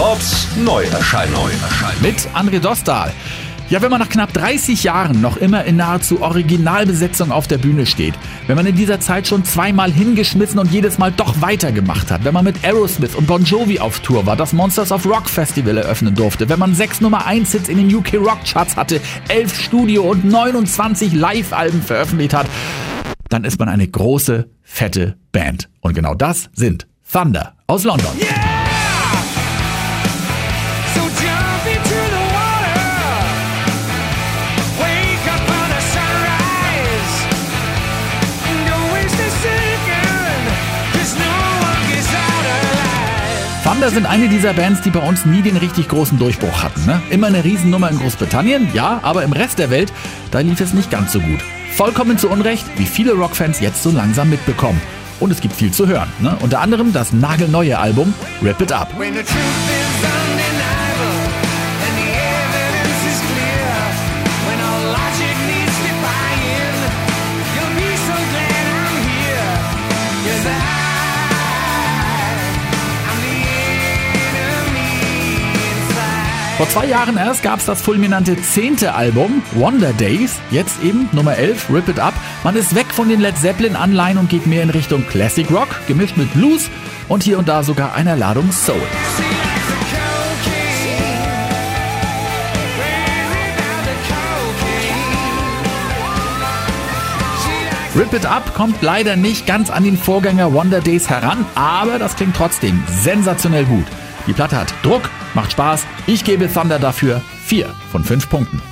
Bobs Neuerscheinung. Mit André Dostal. Ja, wenn man nach knapp 30 Jahren noch immer in nahezu Originalbesetzung auf der Bühne steht, wenn man in dieser Zeit schon zweimal hingeschmissen und jedes Mal doch weitergemacht hat, wenn man mit Aerosmith und Bon Jovi auf Tour war, das Monsters of Rock Festival eröffnen durfte, wenn man sechs Nummer 1 Hits in den UK Rock Charts hatte, elf Studio- und 29 Live-Alben veröffentlicht hat, dann ist man eine große, fette Band. Und genau das sind Thunder aus London. So Thunder sind eine dieser Bands, die bei uns nie den richtig großen Durchbruch hatten. Ne? Immer eine Riesennummer in Großbritannien, ja, aber im Rest der Welt, da lief es nicht ganz so gut. Vollkommen zu Unrecht, wie viele Rockfans jetzt so langsam mitbekommen. Und es gibt viel zu hören. Ne? Unter anderem das nagelneue Album Rip It Up. Vor zwei Jahren erst gab es das fulminante zehnte Album, Wonder Days, jetzt eben Nummer 11, Rip It Up. Man ist weg von den Led Zeppelin-Anleihen und geht mehr in Richtung Classic Rock, gemischt mit Blues und hier und da sogar einer Ladung Soul. Rip It Up kommt leider nicht ganz an den Vorgänger Wonder Days heran, aber das klingt trotzdem sensationell gut. Die Platte hat Druck, macht Spaß. Ich gebe Thunder dafür 4 von 5 Punkten.